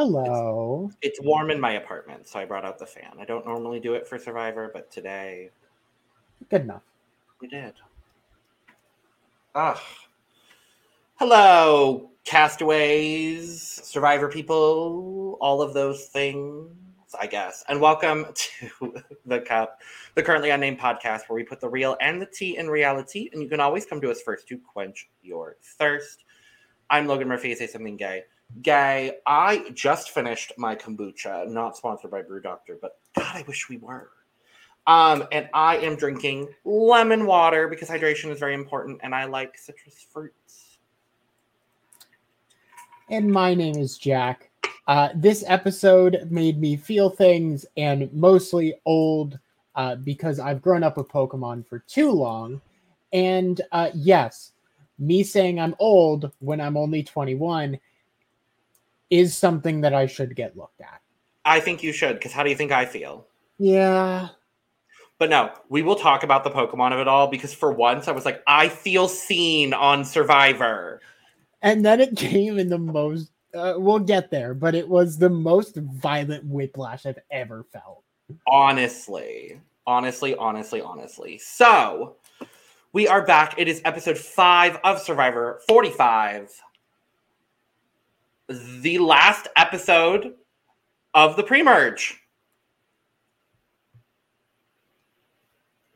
Hello. It's, it's warm in my apartment, so I brought out the fan. I don't normally do it for Survivor, but today Good enough. we did. Ah. Hello, castaways, survivor people, all of those things, I guess. And welcome to the Cup, the currently unnamed podcast where we put the real and the tea in reality. And you can always come to us first to quench your thirst. I'm Logan Murphy. Say something gay. Gay. I just finished my kombucha, not sponsored by Brew Doctor, but God, I wish we were. Um, and I am drinking lemon water because hydration is very important, and I like citrus fruits. And my name is Jack. Uh, this episode made me feel things and mostly old uh, because I've grown up with Pokemon for too long. And uh, yes, me saying I'm old when I'm only 21 is something that I should get looked at. I think you should, because how do you think I feel? Yeah. But no, we will talk about the Pokemon of it all because for once I was like, I feel seen on Survivor. And then it came in the most, uh, we'll get there, but it was the most violent whiplash I've ever felt. Honestly, honestly, honestly, honestly. So we are back. It is episode five of Survivor 45. The last episode of the pre merge.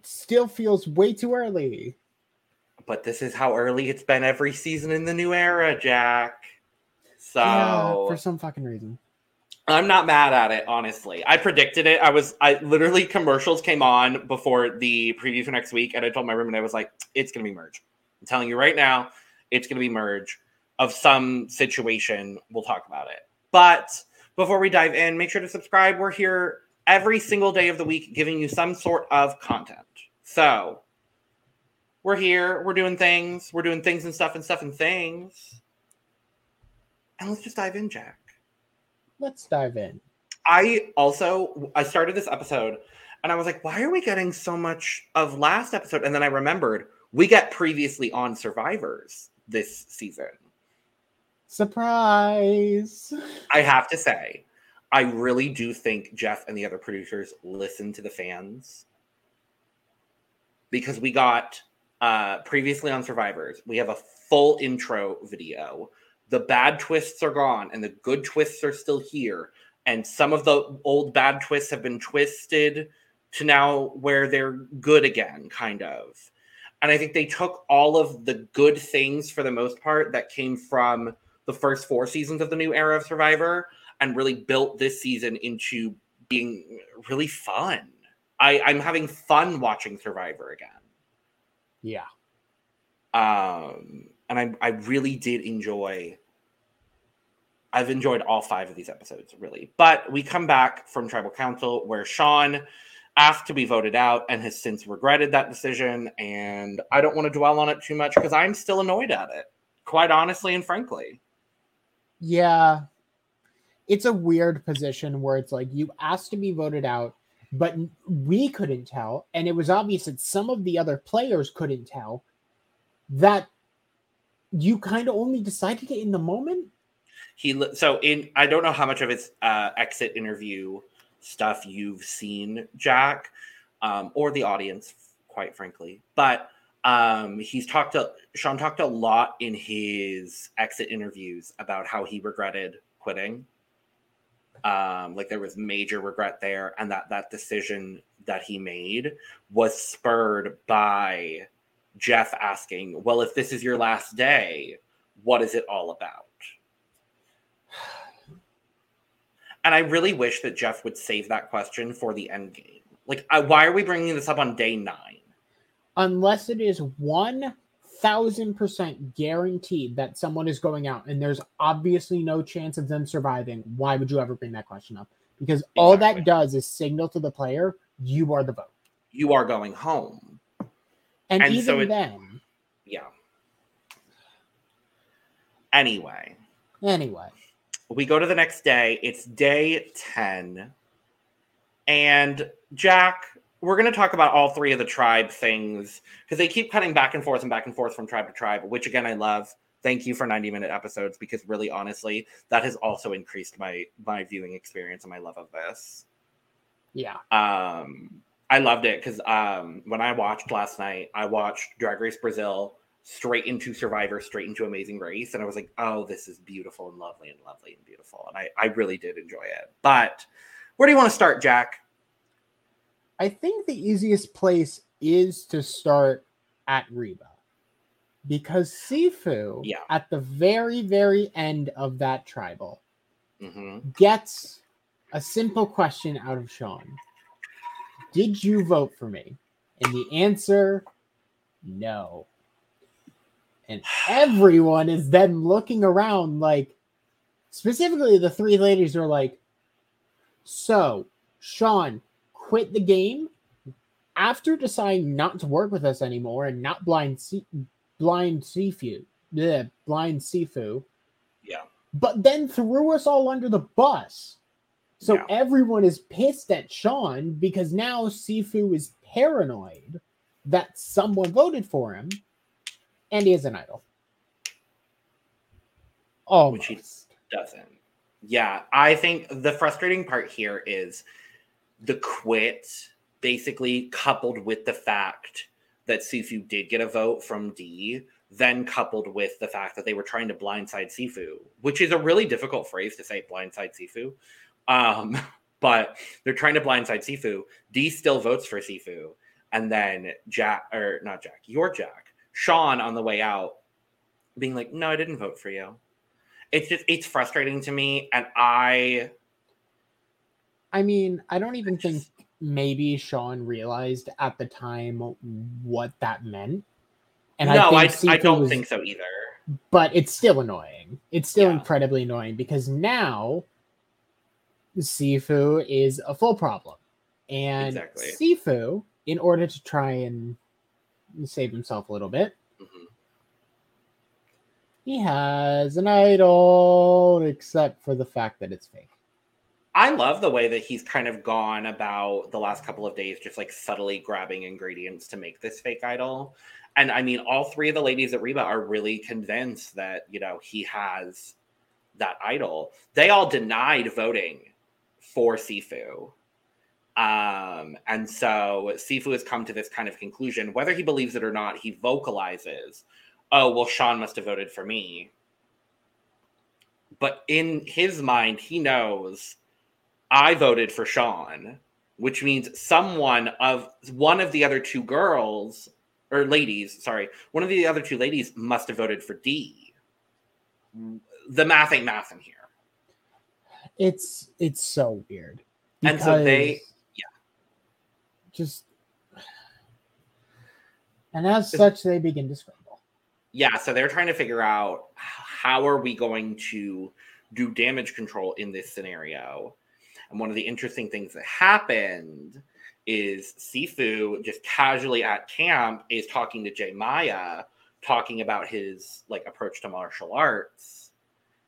Still feels way too early. But this is how early it's been every season in the new era, Jack. So Yeah, for some fucking reason. I'm not mad at it, honestly. I predicted it. I was, I literally commercials came on before the preview for next week, and I told my roommate I was like, "It's gonna be merge." I'm telling you right now, it's gonna be merge of some situation. We'll talk about it. But before we dive in, make sure to subscribe. We're here every single day of the week, giving you some sort of content. So we're here. We're doing things. We're doing things and stuff and stuff and things. And let's just dive in, Jack. Let's dive in. I also I started this episode and I was like, why are we getting so much of last episode? And then I remembered we get previously on Survivors this season. Surprise. I have to say, I really do think Jeff and the other producers listened to the fans because we got uh, previously on Survivors, we have a full intro video. The bad twists are gone and the good twists are still here. And some of the old bad twists have been twisted to now where they're good again, kind of. And I think they took all of the good things for the most part that came from the first four seasons of the new era of Survivor and really built this season into being really fun. I, I'm having fun watching Survivor again. Yeah. Um, and I, I really did enjoy. I've enjoyed all five of these episodes, really. But we come back from Tribal Council where Sean asked to be voted out and has since regretted that decision. And I don't want to dwell on it too much because I'm still annoyed at it, quite honestly and frankly. Yeah. It's a weird position where it's like you asked to be voted out, but we couldn't tell. And it was obvious that some of the other players couldn't tell that you kind of only decided it in the moment. He so in I don't know how much of his uh, exit interview stuff you've seen, Jack, um, or the audience, quite frankly, but um, he's talked to Sean talked a lot in his exit interviews about how he regretted quitting. Um, like there was major regret there, and that that decision that he made was spurred by Jeff asking, "Well, if this is your last day, what is it all about?" And I really wish that Jeff would save that question for the end game. Like, I, why are we bringing this up on day nine? Unless it is 1000% guaranteed that someone is going out and there's obviously no chance of them surviving, why would you ever bring that question up? Because all that does is signal to the player, you are the vote. You are going home. And, And even so it- then, Yeah. Anyway, anyway, we go to the next day. It's day 10. And Jack, we're going to talk about all three of the tribe things because they keep cutting back and forth and back and forth from tribe to tribe, which again, I love. Thank you for 90 minute episodes because really honestly, that has also increased my my viewing experience and my love of this. Yeah. Um I loved it because um when I watched last night, I watched Drag Race Brazil straight into Survivor, straight into Amazing Race, and I was like, oh, this is beautiful and lovely and lovely and beautiful. And I, I really did enjoy it. But where do you want to start, Jack? I think the easiest place is to start at Reba because Sifu, Yeah. at the very, very end of that tribal, hmm gets a simple question out of Sean Did you vote for me? And the answer, no. And everyone is then looking around like, specifically the three ladies are like, so Sean quit the game after deciding not to work with us anymore and not blind see blind Sifu, bleh, blind Sifu, Yeah. but then threw us all under the bus. So Yeah. everyone is pissed at Sean because now Sifu is paranoid that someone voted for him and he is an idol. Oh, Which he- Doesn't. Yeah, I think the frustrating part here is the quit basically coupled with the fact that Sifu did get a vote from Dee, then coupled with the fact that they were trying to blindside Sifu, which is a really difficult phrase to say blindside Sifu. Um, but they're trying to blindside Sifu. Dee still votes for Sifu. And then Jack, or not Jack, your Jack, Sean on the way out, being like, no, I didn't vote for you. It's just, it's frustrating to me. And I, I mean, I don't even think maybe Sean realized at the time what that meant. And no, I, think I Sifu don't was- think so either. but it's still annoying. It's still Yeah. incredibly annoying because now Sifu is a full problem. And Exactly. Sifu, in order to try and save himself a little bit, Mhm. he has an idol, except for the fact that it's fake. I love the way that he's kind of gone about the last couple of days, just like subtly grabbing ingredients to make this fake idol. And I mean, all three of the ladies at Reba are really convinced that, you know, he has that idol. They all denied voting for Sifu. Um, and so Sifu has come to this kind of conclusion. Whether he believes it or not, he vocalizes, oh, well, Sean must have voted for me. But in his mind, he knows I voted for Sean, which means someone of one of the other two girls or ladies, sorry, one of the other two ladies must have voted for Dee. The math ain't mathing here. It's it's so weird. And so they- because just and as such they begin to scramble. Yeah, so they're trying to figure out how are we going to do damage control in this scenario. And one of the interesting things that happened is Sifu just casually at camp is talking to Jay Maya, talking about his like approach to martial arts,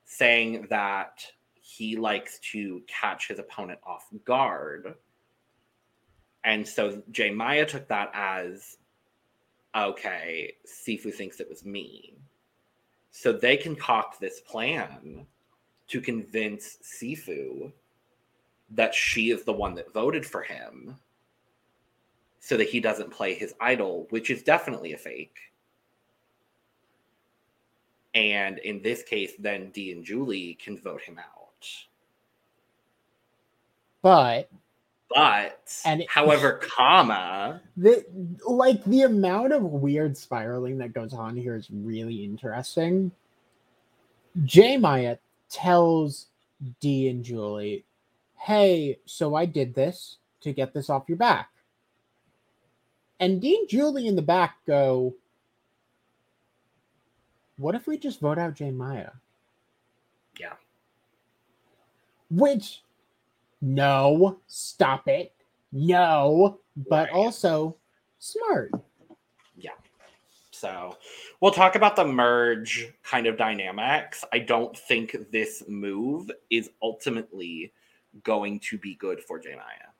saying that he likes to catch his opponent off guard. And so Jay Maya took that as okay, Sifu thinks it was me. So they concoct this plan to convince Sifu that she is the one that voted for him so that he doesn't play his idol, which is definitely a fake. And in this case, then Dee and Julie can vote him out. But But, And it- however, comma, the like the amount of weird spiraling that goes on here is really interesting. J Maya tells Dee and Julie, Hey, so I did this to get this off your back. And Dean Julie in the back go, What if we just vote out Jay Maya? Yeah. Which no, stop it. No, but Right. also smart. Yeah. So we'll talk about the merge kind of dynamics. I don't think this move is ultimately going to be good for J Maya.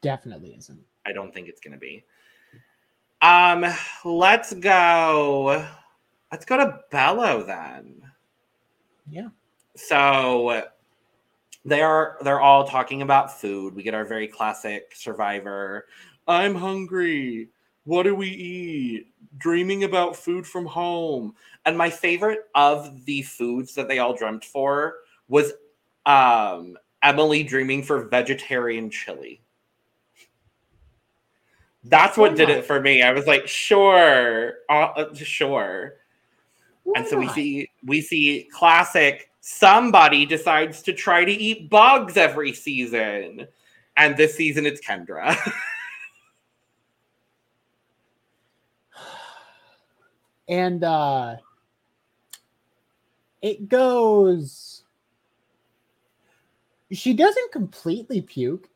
Definitely isn't. I don't think it's going to be. Um, let's go Let's go to Belo then. Yeah. So they are they're all talking about food. We get our very classic survivor. I'm hungry. What do we eat? Dreaming about food from home. And my favorite of the foods that they all dreamt for was um Emily dreaming for vegetarian chili. That's what did it for me. I was like, sure, uh, sure. Why and so we see we see classic somebody decides to try to eat bugs every season. And this season it's Kendra. and uh it goes she doesn't completely puke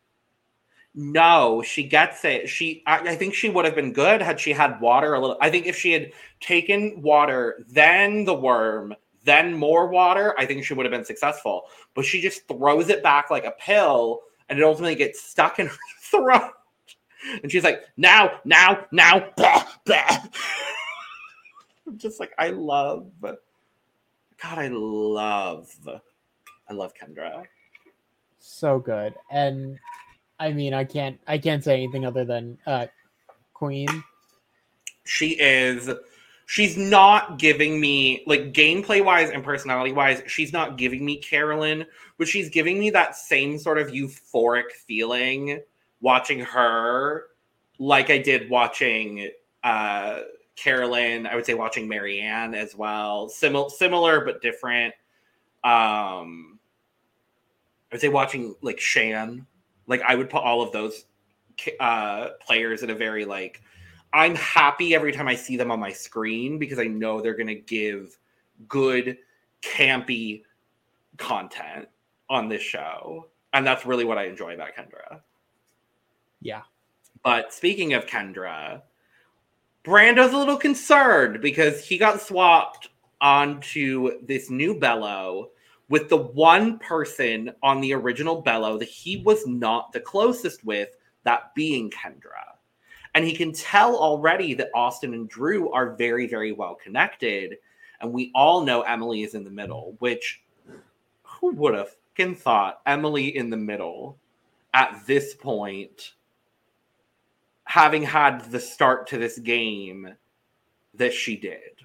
no, she gets it. She, I, I, think she would have been good had she had water a little. I think if she had taken water, then the worm, then more water, I think she would have been successful. But she just throws it back like a pill, and it ultimately gets stuck in her throat. And she's like, now, now, now, blah, blah. I'm just like, I love, God, I love, I love Kendra. So good, and I mean, I can't I can't say anything other than uh, Queen. She is. She's not giving me like gameplay wise and personality wise. She's not giving me Carolyn, but she's giving me that same sort of euphoric feeling watching her, like I did watching uh, Carolyn. I would say watching Maryanne as well. Similar, similar but different. Um, I would say watching like Shan like I would put all of those uh, players in a very like I'm happy every time I see them on my screen because I know they're going to give good campy content on this show. And that's really what I enjoy about Kendra. Yeah. But speaking of Kendra, Brando's a little concerned because he got swapped onto this new Belo with the one person on the original Belo that he was not the closest with, that being Kendra. And he can tell already that Austin and Drew are very, very well connected. And we all know Emily is in the middle, which who would have fucking thought Emily in the middle at this point, having had the start to this game that she did?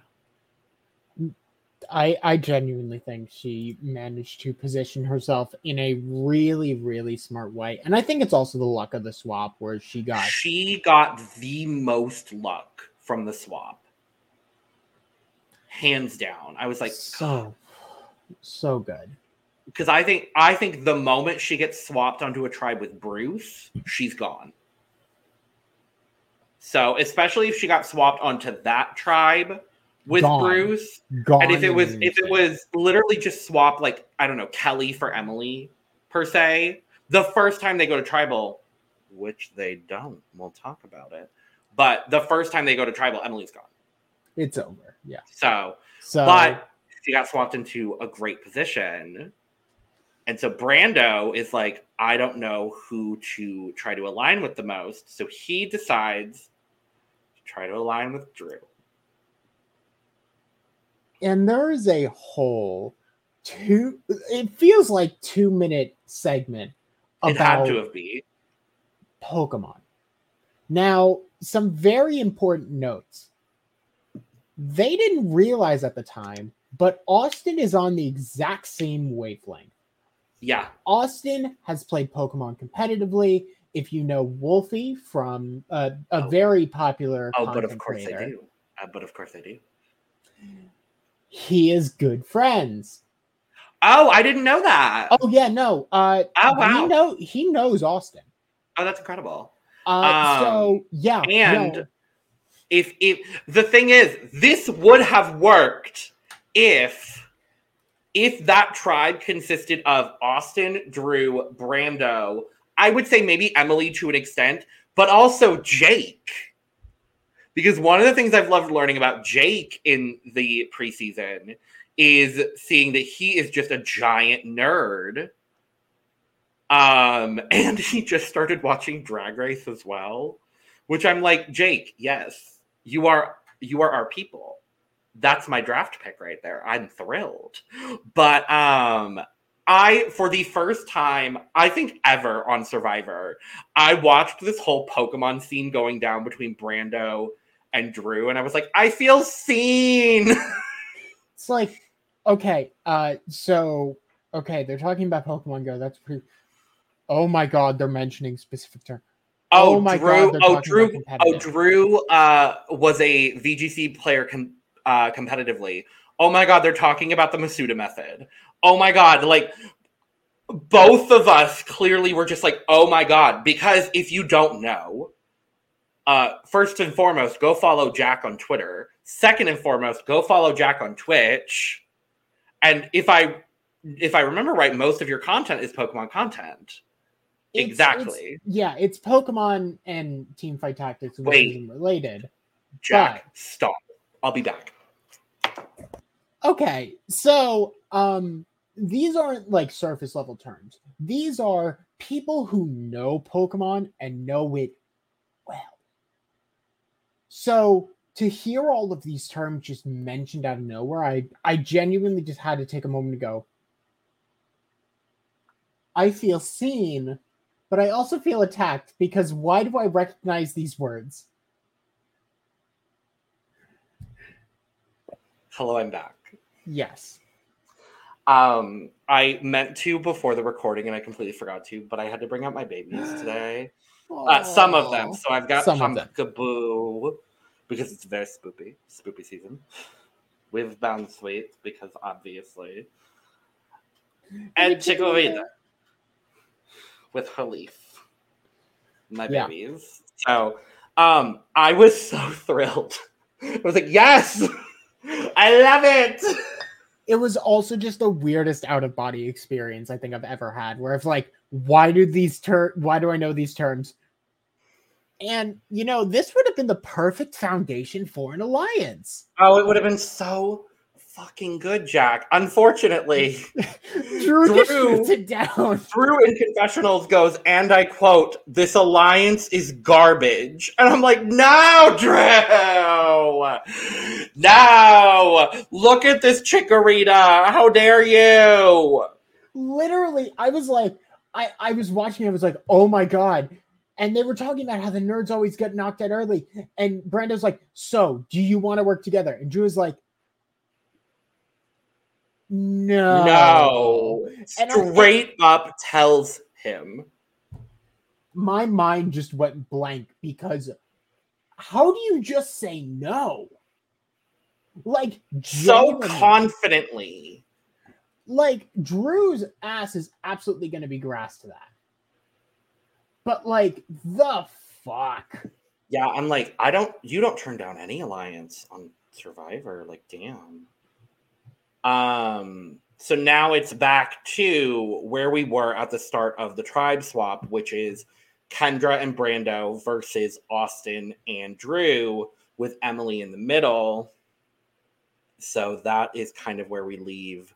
I I genuinely think she managed to position herself in a really really smart way, and I think it's also the luck of the swap where she got she got the most luck from the swap, hands down. I was like, so so good because I think I think the moment she gets swapped onto a tribe with Bruce, she's gone. So especially if she got swapped onto that tribe with Gone. Bruce. Gone and if it was if it was literally just swap like I don't know Kellie for Emily per se, the first time they go to tribal, which they don't, we'll talk about it. But the first time they go to tribal, Emily's gone. It's over. Yeah. So, so but she got swapped into a great position. And so Brando is like, I don't know who to try to align with the most. So he decides to try to align with Drew and there is a whole two it feels like two minute segment about it had to have been. Pokemon. Now some very important notes. They didn't realize at the time but austin is on the exact same wavelength. Yeah. Austin has played pokemon competitively. If you know Wolfey from uh, a oh. very popular oh but of course creator, i do. Uh, but of course i do he is good friends. Oh, I didn't know that. Oh yeah, no. Uh, oh wow. He know he knows Austin. Oh, that's incredible. Uh, um, so yeah, and no. if if the thing is, this would have worked if if that tribe consisted of Austin, Drew, Brando, I would say maybe Emily to an extent, but also Jake because one of the things I've loved learning about Jake in the preseason is seeing that he is just a giant nerd. Um, and he just started watching Drag Race as well, which I'm like, Jake, yes, you are you are our people. that's my draft pick right there. I'm thrilled. But um I for the first time, I think ever on Survivor, I watched this whole Pokemon scene going down between Brando and Drew and I was like, I feel seen. it's like okay, uh so okay, they're talking about Pokemon Go. That's pretty Oh my god, they're mentioning specific term. Oh, oh my Drew, god, oh Drew, oh Drew uh was a VGC player com- uh competitively. Oh my god, they're talking about the Masuda method. Oh my god, like both of us clearly were just like, "Oh my god," because if you don't know, uh first and foremost, go follow Jack on Twitter. Second and foremost, go follow Jack on Twitch. And if I if I remember right, most of your content is Pokemon content. It's, exactly. It's, yeah, it's Pokemon and Teamfight Tactics Wait, related. Jack, but... stop. I'll be back. Okay, so um these aren't like surface level terms. These are people who know Pokemon and know it. So to hear all of these terms just mentioned out of nowhere, I I genuinely just had to take a moment to go. I feel seen, but I also feel attacked because why do I recognize these words? Hello, I'm back. Yes. Um, I meant to before the recording and I completely forgot to, but I had to bring out my babies today. Uh, some of them. So I've got some Pumpkaboo because it's very spoopy, spoopy season. With Bounsweet because obviously. And Chikorita with her leaf. My yeah. babies. So um I was so thrilled. I was like, yes, I love it it was also just the weirdest out of body experience I think I've ever had. Where it's like, why do these ter- Why do I know these terms? And you know, this would have been the perfect foundation for an alliance. Oh, it would have been so fucking good, Jack. Unfortunately, Drew, Drew it down. Drew in confessionals goes, and I quote, "This alliance is garbage," and I'm like, "No, Drew, no! Look at this Chikorita! How dare you!" Literally, I was like, I I was watching. I was like, "Oh my god." And they were talking about how the nerds always get knocked out early. And Brando's like, So, do you want to work together? And Drew is like, no. No. Straight I, up tells him. My mind just went blank because how do you just say no? Like so confidently. Like Drew's ass is absolutely going to be grass to that. But like the fuck. Yeah, I'm like I don't you don't turn down any alliance on Survivor like damn. Um, so now it's back to where we were at the start of the tribe swap, which is Kendra and Brando versus Austin and Drew with Emily in the middle. So that is kind of where we leave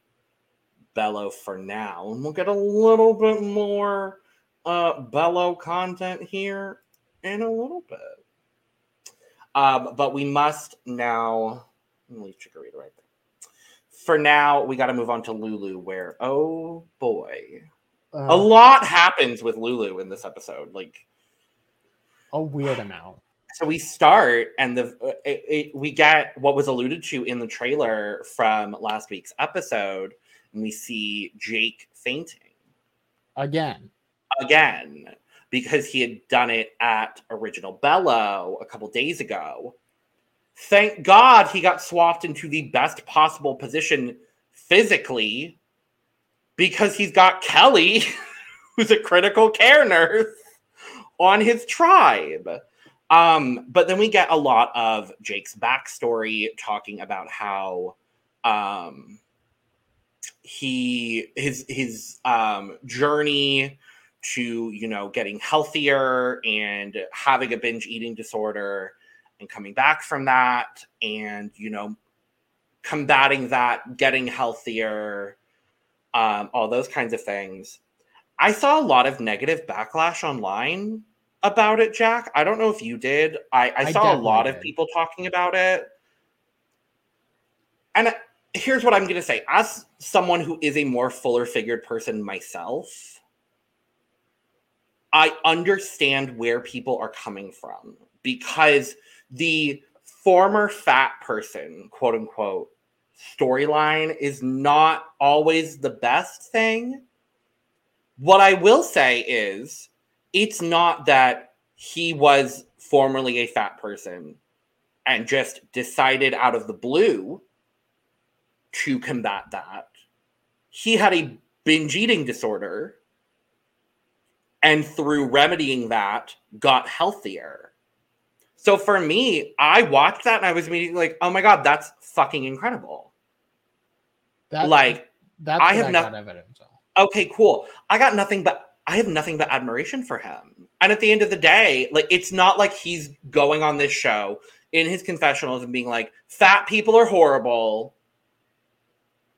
Belo for now. And we'll get a little bit more uh Belo content here in a little bit. Um, but we must now leave Chikorita right there for now, we got to move on to Lulu, where oh boy, uh, a lot happens with Lulu in this episode. Like a weird amount. So we start, and the it, it, we get what was alluded to in the trailer from last week's episode, and we see Jake fainting again, again because he had done it at Original Belo a couple days ago Thank God he got swapped into the best possible position physically because he's got Kellie, who's a critical care nurse, on his tribe. Um, but then we get a lot of Jake's backstory talking about how um, he his his um, journey to you know getting healthier and having a binge eating disorder and coming back from that and you know combating that getting healthier um, all those kinds of things. I saw a lot of negative backlash online about it jack. I don't know if you did. I, I, I saw a lot did. of people talking about it. And here's what I'm going to say. As someone who is a more fuller figured person myself, I understand where people are coming from because the former fat person, quote unquote, storyline is not always the best thing. What I will say is, it's not that he was formerly a fat person and just decided out of the blue to combat that. He had a binge eating disorder and through remedying that got healthier. So for me, I watched that and I was immediately like, "Oh my god, that's fucking incredible!" That, like, that's I have nothing. Okay, cool. I got nothing but I have nothing but admiration for him. And at the end of the day, like, it's not like he's going on this show in his confessionals and being like, "Fat people are horrible."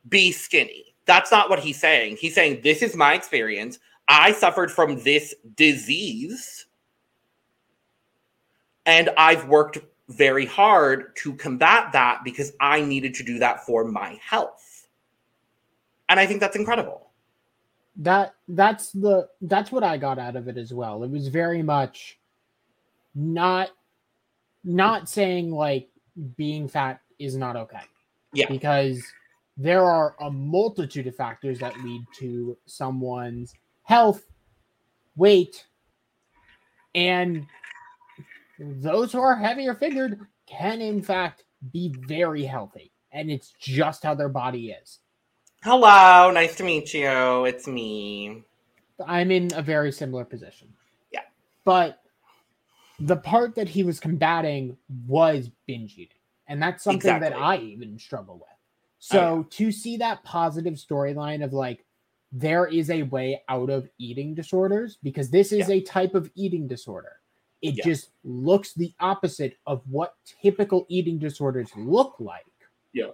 be skinny. That's not what he's saying. He's saying, This is my experience. I suffered from this disease. And I've worked very hard to combat that because I needed to do that for my health. And I think that's incredible. That that's the that's what I got out of it as well. It was very much not not saying like being fat is not okay. Yeah. Because there are a multitude of factors that lead to someone's health, weight, and those who are heavier figured can, in fact, be very healthy. And it's just how their body is. Hello, nice to meet you. It's me. I'm in a very similar position. Yeah. But the part that he was combating was binge eating. And that's something exactly. that I even struggle with. So oh, to see that positive storyline of like there is a way out of eating disorders because this is yeah. a type of eating disorder. It yeah. just looks the opposite of what typical eating disorders look like. Yeah.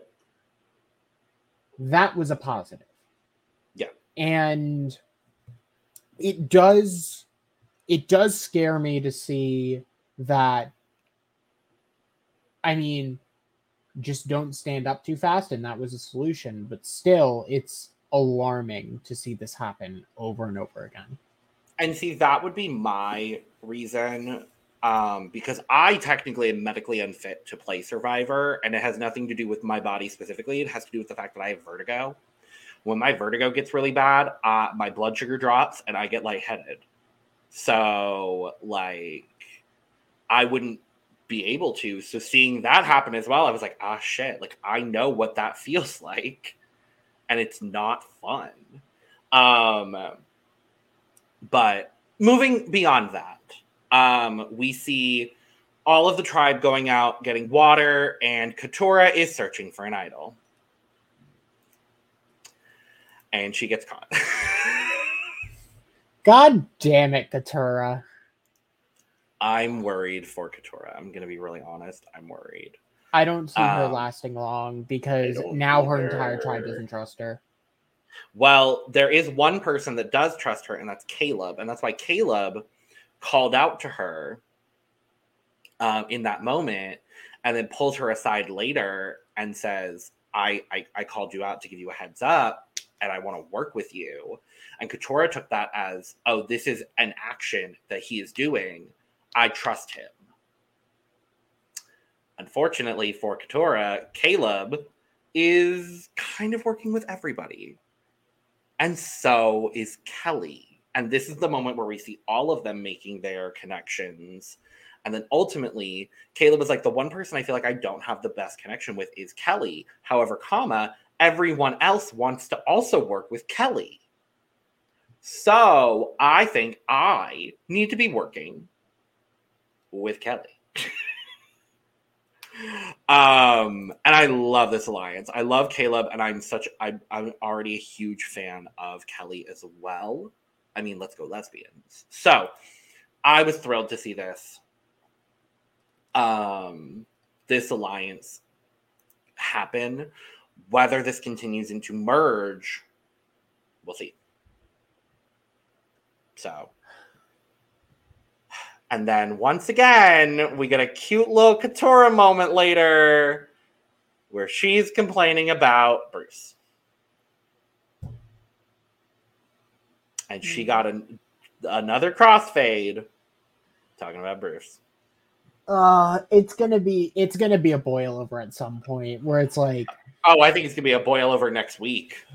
That was a positive. Yeah. And it does it does scare me to see that I mean just don't stand up too fast and that was a solution but still it's alarming to see this happen over and over again. And see that would be my reason um, because i technically am medically unfit to play survivor and it has nothing to do with my body specifically. It has to do with the fact that i have vertigo. When my vertigo gets really bad uh, my blood sugar drops and i get lightheaded. So like i wouldn't be able to. So seeing that happen as well, I was like, ah, shit. Like I know what that feels like, and it's not fun. Um, but moving beyond that, um, we see all of the tribe going out getting water, and Katurah is searching for an idol, and she gets caught. God damn it, Katurah. I'm worried for Katurah. I'm gonna be really honest. I'm worried. I don't see um, her lasting long because now her entire tribe doesn't trust her. Well, there is one person that does trust her, and that's Kaleb, and that's why Kaleb called out to her um, in that moment, and then pulls her aside later and says, I, I, I called you out to give you a heads up, and I want to work with you." And Katurah took that as, "Oh, this is an action that he is doing." I trust him. Unfortunately for Katurah, Kaleb is kind of working with everybody. And so is Kellie. And this is the moment where we see all of them making their connections. And then ultimately, Kaleb is like the one person I feel like I don't have the best connection with is Kellie. However, comma, everyone else wants to also work with Kellie. So I think I need to be working with Kellie. um, and I love this alliance. I love Kaleb, and I'm such I'm I'm already a huge fan of Kellie as well. I mean, let's go lesbians. So I was thrilled to see this. Um, this alliance happen. Whether this continues into merge, we'll see. So and then once again, we get a cute little Katurah moment later where she's complaining about Bruce. And she got an, another crossfade talking about Bruce. Uh, it's gonna be it's gonna be a boil over at some point where it's like, Oh, I think it's gonna be a boil over next week.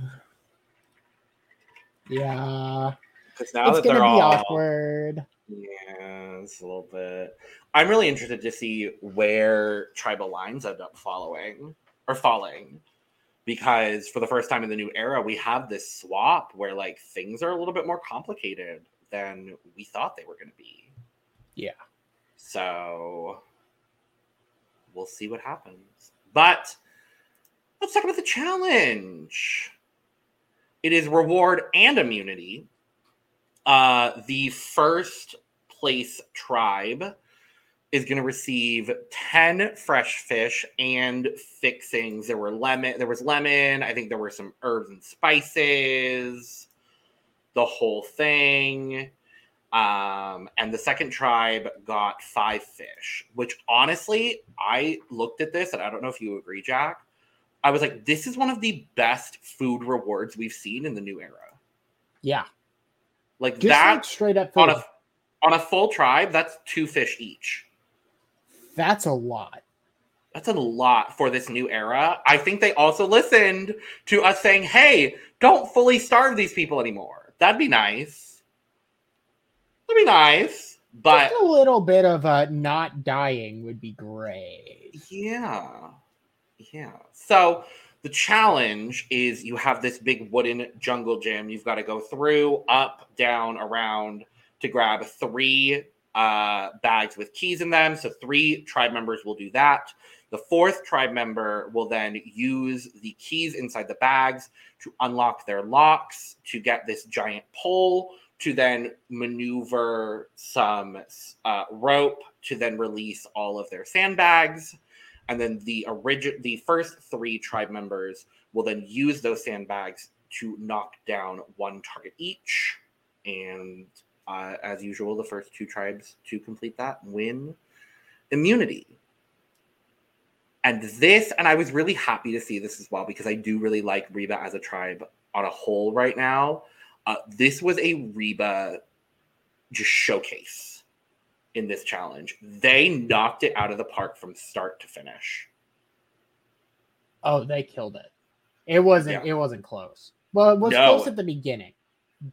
yeah, Because now it's that gonna they're be all awkward. Yeah, it's a little bit. I'm really interested to see where tribal lines end up following or falling. Because for the first time in the new era, we have this swap where like things are a little bit more complicated than we thought they were going to be. Yeah. So we'll see what happens. But let's talk about the challenge. It is reward and immunity. Uh, the first place tribe is going to receive 10 fresh fish and fixings. There were lemon, there was lemon, I think there were some herbs and spices, the whole thing. Um, and the second tribe got five fish, which honestly, I looked at this and I don't know if you agree, Jack. I was like, this is one of the best food rewards we've seen in the new era. Yeah, Like just that like straight up on food. a on a full tribe, that's two fish each. That's a lot. That's a lot for this new era. I think they also listened to us saying, "Hey, don't fully starve these people anymore." That'd be nice. That'd be nice, but Just a little bit of uh, not dying would be great. Yeah. Yeah. So the challenge is you have this big wooden jungle gym. You've got to go through, up, down, around to grab three uh, bags with keys in them. So three tribe members will do that. The fourth tribe member will then use the keys inside the bags to unlock their locks to get this giant pole to then maneuver some uh, rope to then release all of their sandbags and then the origin the first three tribe members will then use those sandbags to knock down one target each. And uh, as usual the first two tribes to complete that win immunity. And this and i was really happy to see this as well because i do really like reba as a tribe on a whole right now. Uh, this was a reba just showcase in this challenge. They knocked it out of the park from start to finish. Oh, they killed it. It wasn't. Yeah. It wasn't close. Well, it was No. close at the beginning,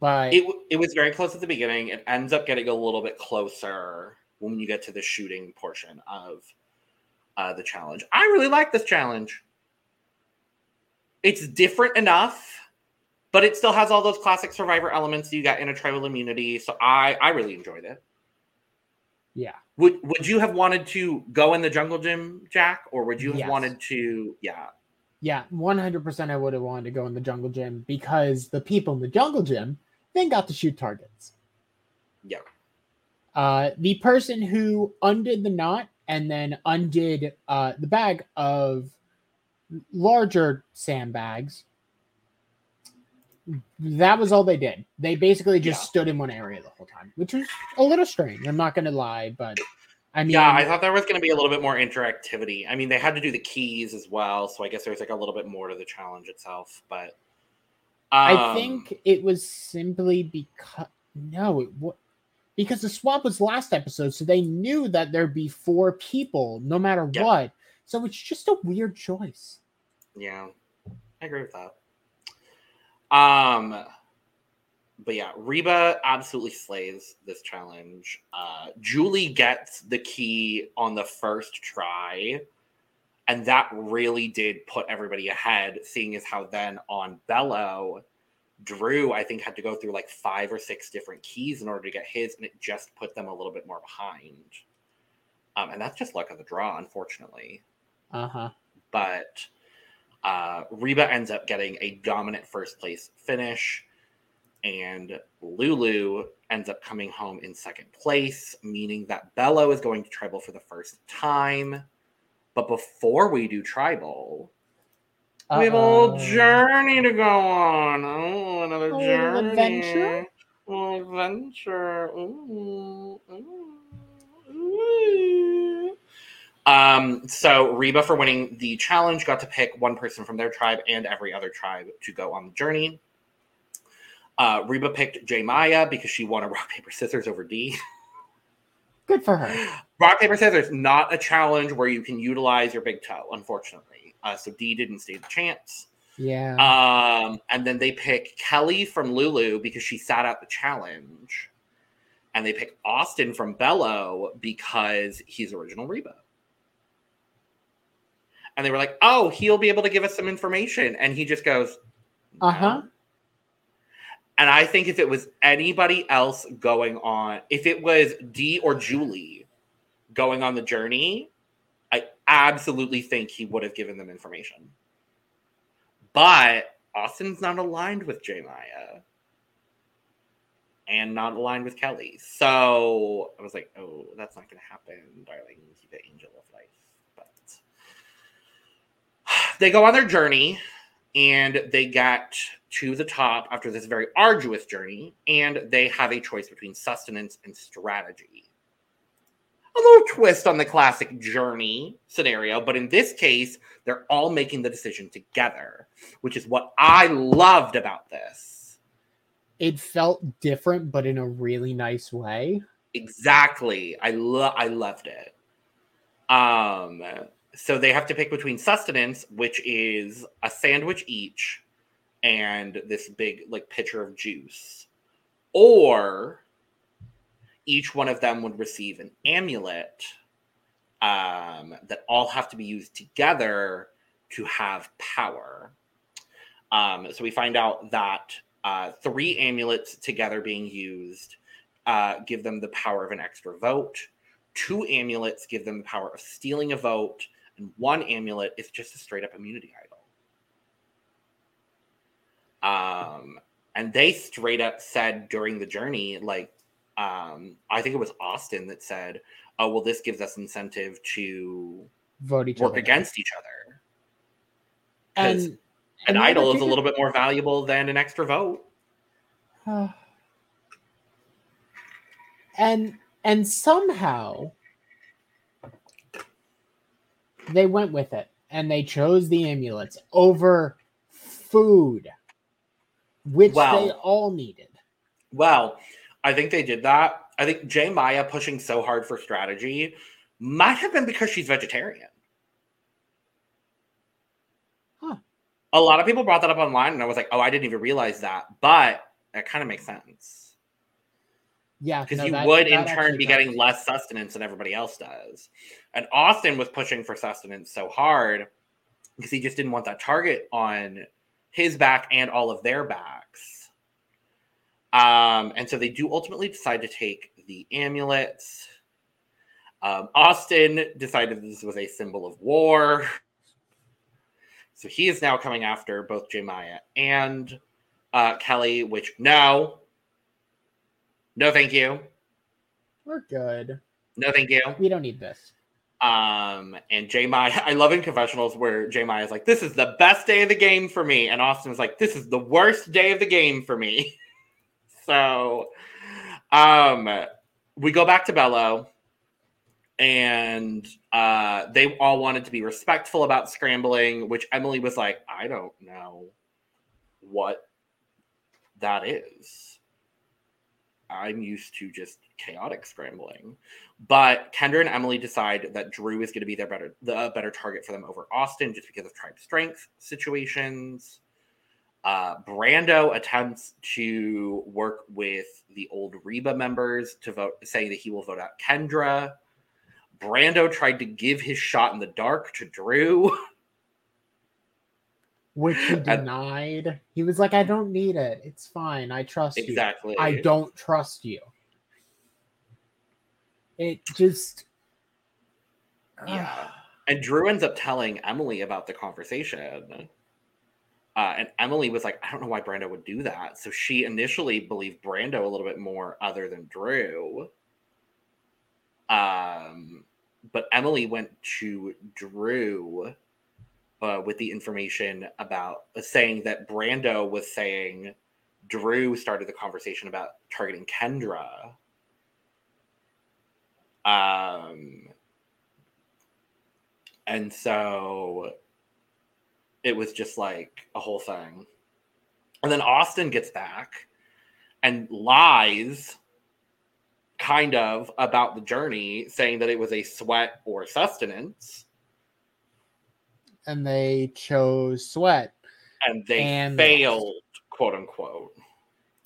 but it it was very close at the beginning. It ends up getting a little bit closer when you get to the shooting portion of uh, the challenge. I really like this challenge. It's different enough, but it still has all those classic survivor elements you got in a tribal immunity. So I I really enjoyed it. Yeah, Would would you have wanted to go in the jungle gym, Jack, or would you have Yes. wanted to? Yeah, yeah, one hundred percent. I would have wanted to go in the jungle gym because the people in the jungle gym then got to shoot targets. yeah. Uh, the person who undid the knot and then undid uh, the bag of larger sandbags. That was all they did. They basically just Yeah. stood in one area the whole time, which was a little strange. I'm not going to lie, but I mean, yeah, I thought there was going to be a little bit more interactivity. I mean, they had to do the keys as well, so I guess there's like a little bit more to the challenge itself. But I um, think it was simply because no, it wa- because the swap was last episode, so they knew that there'd be four people no matter Yeah. what. So it's just a weird choice. Yeah, I agree with that. Um, but yeah, Reba absolutely slays this challenge. Uh, Julie gets the key on the first try, and that really did put everybody ahead. Seeing as how then on Belo, Drew I think had to go through like five or six different keys in order to get his, and it just put them a little bit more behind. Um, and that's just luck of the draw, unfortunately Uh huh. but uh, Reba ends up getting a dominant first place finish, and Lulu ends up coming home in second place, meaning that Belo is going to tribal for the first time. But before we do tribal, we have a little journey to go on. Oh, another A journey. adventure? A little adventure. Ooh, ooh, ooh. Um, so Reba, for winning the challenge, got to pick one person from their tribe and every other tribe to go on the journey. Uh, Reba picked J Maya because she won a rock paper scissors over Dee. Good for her. Rock paper scissors, not a challenge where you can utilize your big toe, unfortunately. Uh, so Dee didn't stand a chance. Yeah. Um, and then they pick Kellie from Lulu because she sat out the challenge. And they pick Austin from Belo because he's original Reba. And they were like, oh, he'll be able to give us some information. And he just goes, uh huh. And I think if it was anybody else going on, if it was Dee or Julie going on the journey, I absolutely think he would have given them information. But Austin's not aligned with J Maya and not aligned with Kellie. So I was like, oh, that's not going to happen, darling. He's the angel of life. They go on their journey and they get to the top after this very arduous journey and they have a choice between sustenance and strategy a little twist on the classic journey scenario, but in this case, they're all making the decision together, which is what I loved about this. It felt different, but in a really nice way. Exactly. I love I loved it. Um so they have to pick between sustenance, which is a sandwich each, and this big like pitcher of juice, or each one of them would receive an amulet um, that all have to be used together to have power. Um, so we find out that uh, three amulets together being used uh, give them the power of an extra vote. Two amulets give them the power of stealing a vote, and one amulet is just a straight up immunity idol. Um, and they straight up said during the journey, like, um, I think it was Austin that said, "Oh, well, this gives us incentive to vote each work other. against each other." And, Because an idol is a little bit more valuable than an extra vote. and and somehow they went with it and they chose the amulets over food which Wow. they all needed Well, I think they did that. I think J Maya pushing so hard for strategy might have been because she's vegetarian. Huh. A lot of people brought that up online, and I was like, "Oh, I didn't even realize that," but that kind of makes sense. Yeah because no, you that- would in turn be does. getting less sustenance than everybody else does. And Austin was pushing for sustenance so hard because he just didn't want that target on his back and all of their backs. Um, and so they do ultimately decide to take the amulets. Um, Austin decided this was a symbol of war. So he is now coming after both J Maya and uh, Kellie, which no, no, thank you. we're good No, thank you. we don't need this Um, and J Maya, I love in confessionals where J Maya is like, "This is the best day of the game for me," and Austin was like, "This is the worst day of the game for me." so, um, we go back to Belo, and uh, they all wanted to be respectful about scrambling, which Emily was like, "I don't know what that is." I'm used to just chaotic scrambling. But Kendra and Emily decide that Drew is going to be their better the better target for them over Austin just because of tribe strength situations. Uh, Brando attempts to work with the old Reba members to vote, saying that he will vote out Kendra. Brando tried to give his shot in the dark to Drew. which he denied he was like i don't need it it's fine i trust you exactly. I don't trust you. It just Yeah. And Drew ends up telling Emily about the conversation. Uh, and Emily was like, I don't know why Brando would do that. So she initially believed Brando a little bit more other than Drew. Um, but Emily went to Drew uh, with the information about uh, saying that Brando was saying Drew started the conversation about targeting Kendra. Um, And so it was just like a whole thing. And then Austin gets back and lies kind of about the journey, saying that it was a sweat or sustenance. And they chose sweat. And they and failed, quote unquote.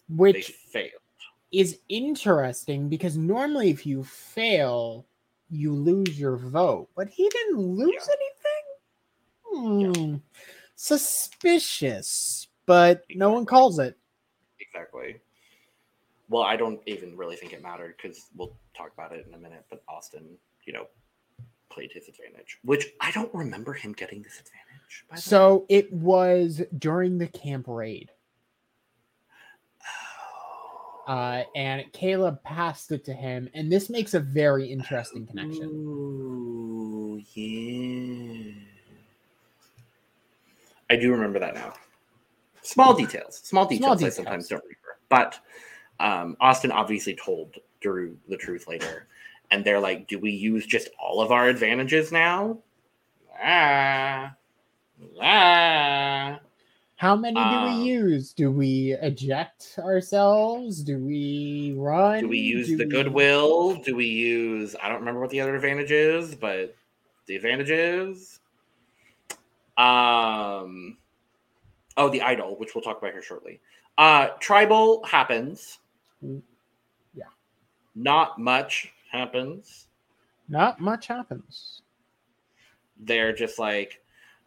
Which they failed. is interesting because normally if you fail, you lose your vote. But he didn't lose yeah. anything? Hmm. Yeah. Suspicious, but exactly. no one calls it. Exactly well, I don't even really think it mattered because we'll talk about it in a minute. But Austin, you know, played his advantage, which I don't remember him getting this advantage. So it was during the camp raid. Oh. Uh, and Kaleb passed it to him, and this makes a very interesting connection. Ooh, yeah. I do remember that now. Small details, small details, small details. I sometimes don't remember, but um, Austin obviously told Drew the truth later, and they're like, "Do we use just all of our advantages now?" Ah, ah. How many do um, we use? Do we eject ourselves? Do we run? Do we use do the we... goodwill? Do we use? I don't remember what the other advantage is, but the advantages. Um. Oh, the idol, which we'll talk about here shortly. Uh, tribal happens. Yeah. Not much happens. Not much happens. They're just like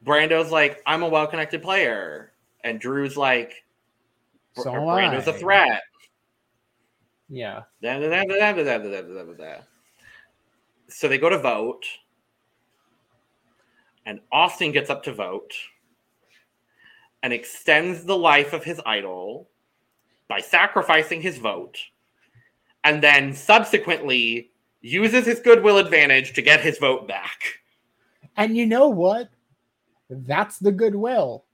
Brando's like, I'm a well connected player. And Drew's like so Brando's I. a threat. Yeah. So they go to vote. And Austin gets up to vote and extends the life of his idol by sacrificing his vote, and then subsequently uses his goodwill advantage to get his vote back. And you know what? That's the goodwill.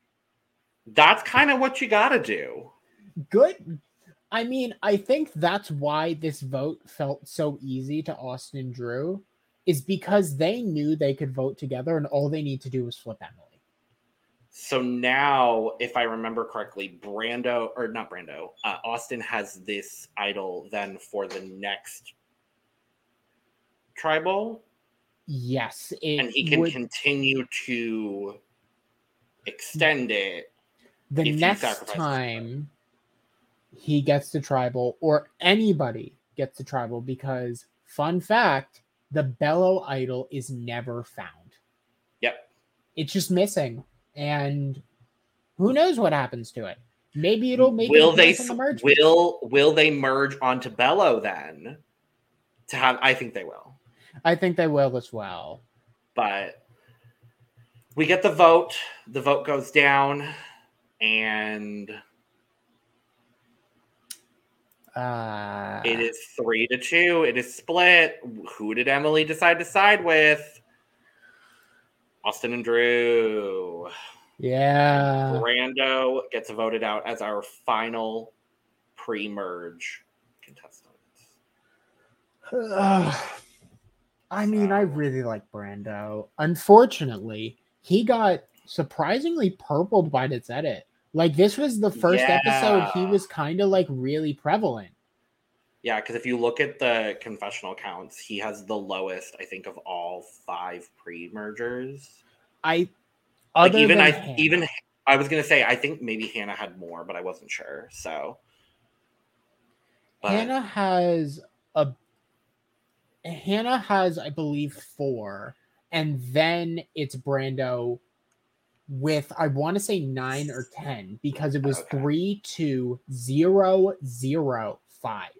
That's kind of what you got to do. Good. I mean, I think that's why this vote felt so easy to Austin Drew, is because they knew they could vote together and all they need to do was flip Emily. So now, if I remember correctly, Brando or not Brando, uh, Austin has this idol then for the next tribal. Yes, and he can would... continue to extend it. The next time he gets to tribal, or anybody gets to tribal, because fun fact, the Belo idol is never found. Yep, it's just missing and who knows what happens to it? Maybe it'll make will it they the merge will will they merge onto Belo then? To have, I think they will. I think they will as well. But we get the vote. The vote goes down, and uh, it is three to two. It is split. Who did Emily decide to side with? Austin and Drew. Yeah. Brando gets voted out as our final pre merge contestant. I mean, I really like Brando. Unfortunately, he got surprisingly purpled by this edit. Like, this was the first yeah. episode he was kind of like really prevalent. Yeah, because if you look at the confessional counts, he has the lowest, I think, of all five pre-mergers. I like even I Hannah. even I was gonna say I think maybe Hannah had more, but I wasn't sure. So but... Hannah has a Hannah has, I believe, four, and then it's Brando with I want to say nine or ten because it was okay. three, two, zero, zero, five.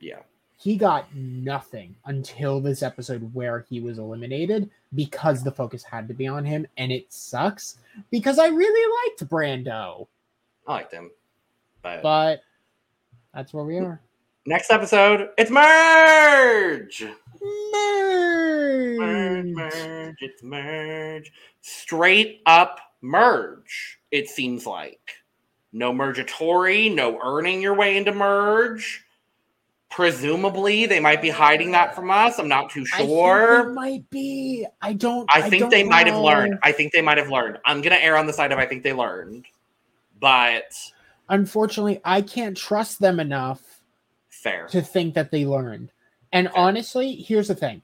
Yeah. He got nothing until this episode where he was eliminated because the focus had to be on him, and it sucks because I really liked Brando. I liked him, but but that's where we are. Next episode, it's merge. Merge. Merge, merge, it's merge. Straight up merge. It seems like no mergatory, no earning your way into merge Presumably, they might be hiding that from us. I'm not too I sure. might be. I don't. I think don't they might have learned. I think they might have learned. I'm gonna err on the side of I think they learned, but Unfortunately, I can't trust them enough fair. to think that they learned. And honestly, here's the thing.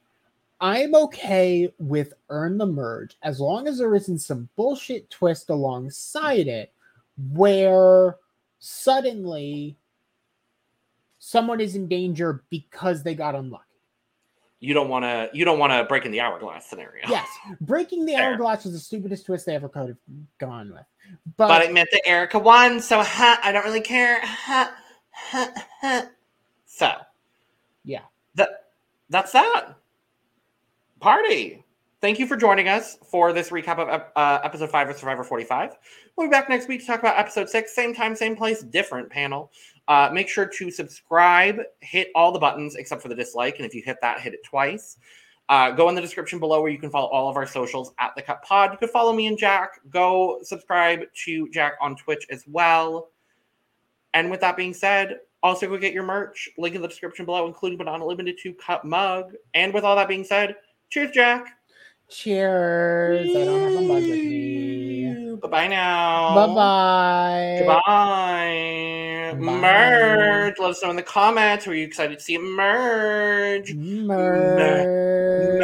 I'm okay with earn the merge as long as there isn't some bullshit twist alongside it where suddenly someone is in danger because they got unlucky. You don't want to. You don't want to break in the hourglass scenario. Yes, breaking the Fair. hourglass was the stupidest twist they ever could have gone with. But, but it meant that Erika won, so huh, I don't really care. Huh, huh. So yeah, that that's that party. Thank you for joining us for this recap of uh, episode five of Survivor 45. We'll be back next week to talk about episode six, same time, same place, different panel. Uh, make sure to subscribe, hit all the buttons except for the dislike, and if you hit that, hit it twice. Uh, go in the description below where you can follow all of our socials at the CUP Pod. You can follow me and Jack. Go subscribe to Jack on Twitch as well. And with that being said, also go get your merch. Link in the description below, including but not limited to Cup Mug. And with all that being said, cheers, Jack. cheers. I don't have a mug with me. Bye bye now. Bye bye. Goodbye. Bye. Merge. Let us know in the comments. Were you excited to see it merge? Merge.